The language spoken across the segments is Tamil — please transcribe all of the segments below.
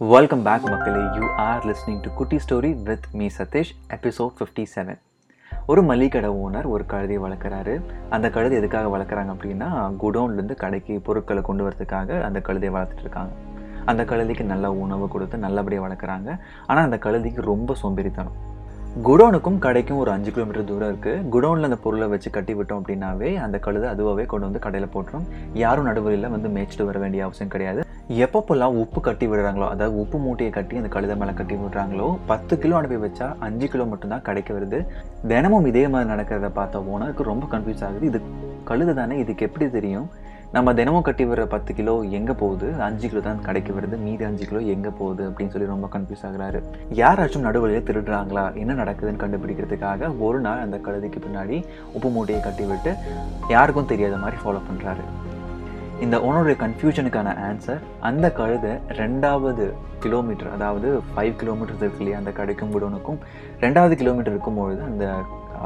வெல்கம் பேக் மக்களே. You are listening to Kutty story with me Sathish episode fifty seven ஒரு மளிகை கடை ஓனர் ஒரு கழுதையை வளர்க்குறாரு. அந்த கழுதை எதுக்காக வளர்க்குறாங்க அப்படின்னா குடோன்லேருந்து கடைக்கு பொருட்களை கொண்டு வரதுக்காக அந்த கழுதையை வளர்த்துட்டு இருக்காங்க. அந்த கழுதைக்கு நல்ல உணவு கொடுத்து நல்லபடியாக வளர்க்குறாங்க. ஆனால் அந்த கழுதைக்கு ரொம்ப சோம்பேறித்தனம். குடோனுக்கும் கடைக்கும் ஒரு அஞ்சு கிலோமீட்டர் தூரம் இருக்குது குடோனில் அந்த பொருளை வச்சு கட்டி விட்டோம் அப்படின்னாவே அந்த கழுதை அதுவாகவே கொண்டு வந்து கடையில் போட்டுரும். யாரும் நடுவழியில் வந்து மேய்ச்சிட்டு வர வேண்டிய அவசியம் கிடையாது. எப்பப்போல்லாம் உப்பு கட்டி விடுறாங்களோ அதாவது உப்பு மூட்டையை கட்டி அந்த கழுதை மேலே கட்டி விடுறாங்களோ பத்து கிலோ அனுப்பி வச்சா அஞ்சு கிலோ மட்டும்தான் கிடைக்க வருது. தினமும் இதே மாதிரி நடக்கிறத பார்த்த ஓனருக்கு ரொம்ப கன்ஃபியூஸ் ஆகுது. இது கழுதை தானே இதுக்கு எப்படி தெரியும்? நம்ம தினமும் கட்டி வர பத்து கிலோ எங்கே போகுது? அஞ்சு கிலோ தான் கிடைக்க வருது. மீதி அஞ்சு கிலோ எங்கே போகுது? அப்படின்னு சொல்லி ரொம்ப கன்ஃபியூஸ் ஆகுறாரு. யாராச்சும் நடுவழியில் திருடுறாங்களா? என்ன நடக்குதுன்னு கண்டுபிடிக்கிறதுக்காக ஒரு நாள் அந்த கழுதைக்கு பின்னாடி உப்பு மூட்டையை கட்டி விட்டு யாருக்கும் தெரியாத மாதிரி ஃபாலோ பண்ணுறாரு இந்த ஓனருடைய கன்ஃபியூஷனுக்கான ஆன்சர் அந்த கழுதை ரெண்டாவது கிலோமீட்டர் அதாவது ஃபைவ் கிலோமீட்டர்ஸ் இருக்கு இல்லையா அந்த கடைக்கும் குடோனுக்கும் ரெண்டாவது கிலோமீட்டர் இருக்கும்பொழுது அந்த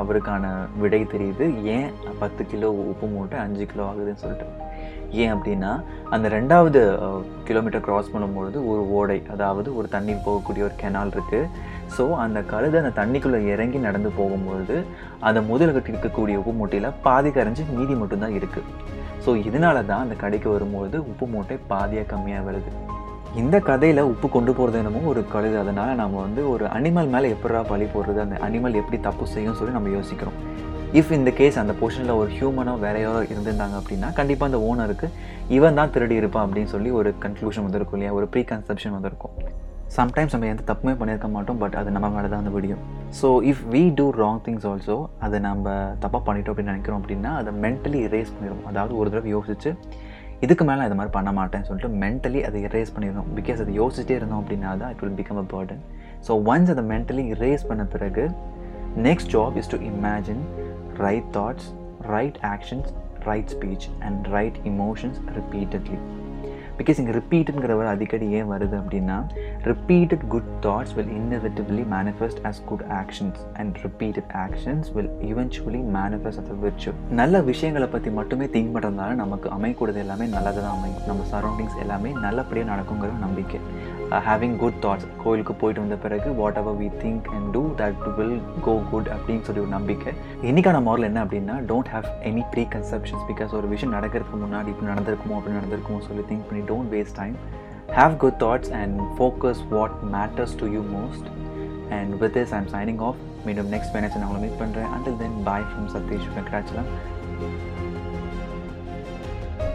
அவருக்கான விடை தெரியுது. ஏன் பத்து கிலோ உப்பு மூட்டை அஞ்சு கிலோ ஆகுதுன்னு சொல்லிட்டு. ஏன் அப்படின்னா அந்த ரெண்டாவது கிலோமீட்டர் கிராஸ் பண்ணும்பொழுது ஒரு ஓடை அதாவது ஒரு தண்ணி போகக்கூடிய ஒரு கெனால் இருக்குது ஸோ அந்த கழுதை அந்த தண்ணிக்குள்ளே இறங்கி நடந்து போகும்பொழுது அந்த முதல் கட்டி இருக்கக்கூடிய உப்பு மூட்டையில் பாதி கரைஞ்சி மீதி மட்டும்தான் இருக்குது ஸோ இதனால தான் அந்த கடைக்கு வரும்பொழுது உப்பு மூட்டை பாதியாக கம்மியாக வருது. இந்த கதையில் உப்பு கொண்டு போகிறது என்னமோ ஒரு கழுது. அதனால் நம்ம வந்து ஒரு அனிமல் மேலே எப்படா பழி போடுறது அந்த அனிமல் எப்படி தப்பு செய்யும் சொல்லி நம்ம யோசிக்கிறோம். இஃப் இந்த கேஸ் அந்த போர்ஷனில் ஒரு ஹியூமனோ வேற யாரோ இருந்திருந்தாங்க அப்படின்னா கண்டிப்பாக அந்த ஓனருக்கு இவன் தான் திருடி இருப்பான் அப்படின்னு சொல்லி ஒரு கன்க்ளூஷன் வந்திருக்கும் இல்லையா? ஒரு ப்ரீ கன்செப்ஷன் வந்திருக்கும். சம்டைம்ஸ் நம்ம எந்த தப்புமே பண்ணியிருக்க மாட்டோம் பட் அது நம்ம மேலே தான் வந்து விடியும். So if we do wrong things also அதை நம்ம தப்பாக பண்ணிட்டோம் அப்படின்னு நினைக்கிறோம் அப்படின்னா அதை மென்டலி இரேஸ் பண்ணிடும் அதாவது ஒரு தடவை யோசிச்சு இதுக்கு மேலே இது மாதிரி பண்ண மாட்டேன்னு சொல்லிட்டு மென்டலி அதை இரேஸ் பண்ணிடணும். பிகாஸ் அதை யோசிச்சிட்டே இருந்தோம் அப்படின்னா தான் it will become a burden so once அதை மென்டலி இரேஸ் பண்ண பிறகு next job is to imagine right thoughts right actions right speech and right emotions repeatedly because இங்கே ரிப்பீட்டுங்கிற ஒரு அடிக்கடி ஏன் வருது அப்படின்னா repeated good thoughts will innovatively manifest as good actions and repeated actions will eventually manifest as a virtue நல்ல விஷயங்களை பற்றி மட்டுமே திங்க் பண்ணுறதுனால நமக்கு அமைக்கூடது எல்லாமே நல்லது தான் அமையும். நம்ம சரௌண்டிங்ஸ் எல்லாமே நல்லபடியாக நடக்குங்கிற நம்பிக்கை. ஹேவிங் குட் தாட்ஸ் கோயிலுக்கு போயிட்டு வந்த பிறகு whatever we think and do that will go good அப்படின்னு சொல்லி ஒரு நம்பிக்கை. இன்றைக்கான மாடல் என்ன அப்படின்னா don't have any preconceptions because ஒரு விஷயம் நடக்கிறதுக்கு முன்னாடி இப்படி நடந்திருக்குமோ அப்படி நடந்திருக்குமோ சொல்லி திங்க் பண்ணி don't waste time have good thoughts and focus what matters to you most and with this I'm signing off மீண்டும் நெக்ஸ்ட் வெனஸ் நான் உங்களை மீட் பண்ணுறேன் until then bye from Satish Venkatachalam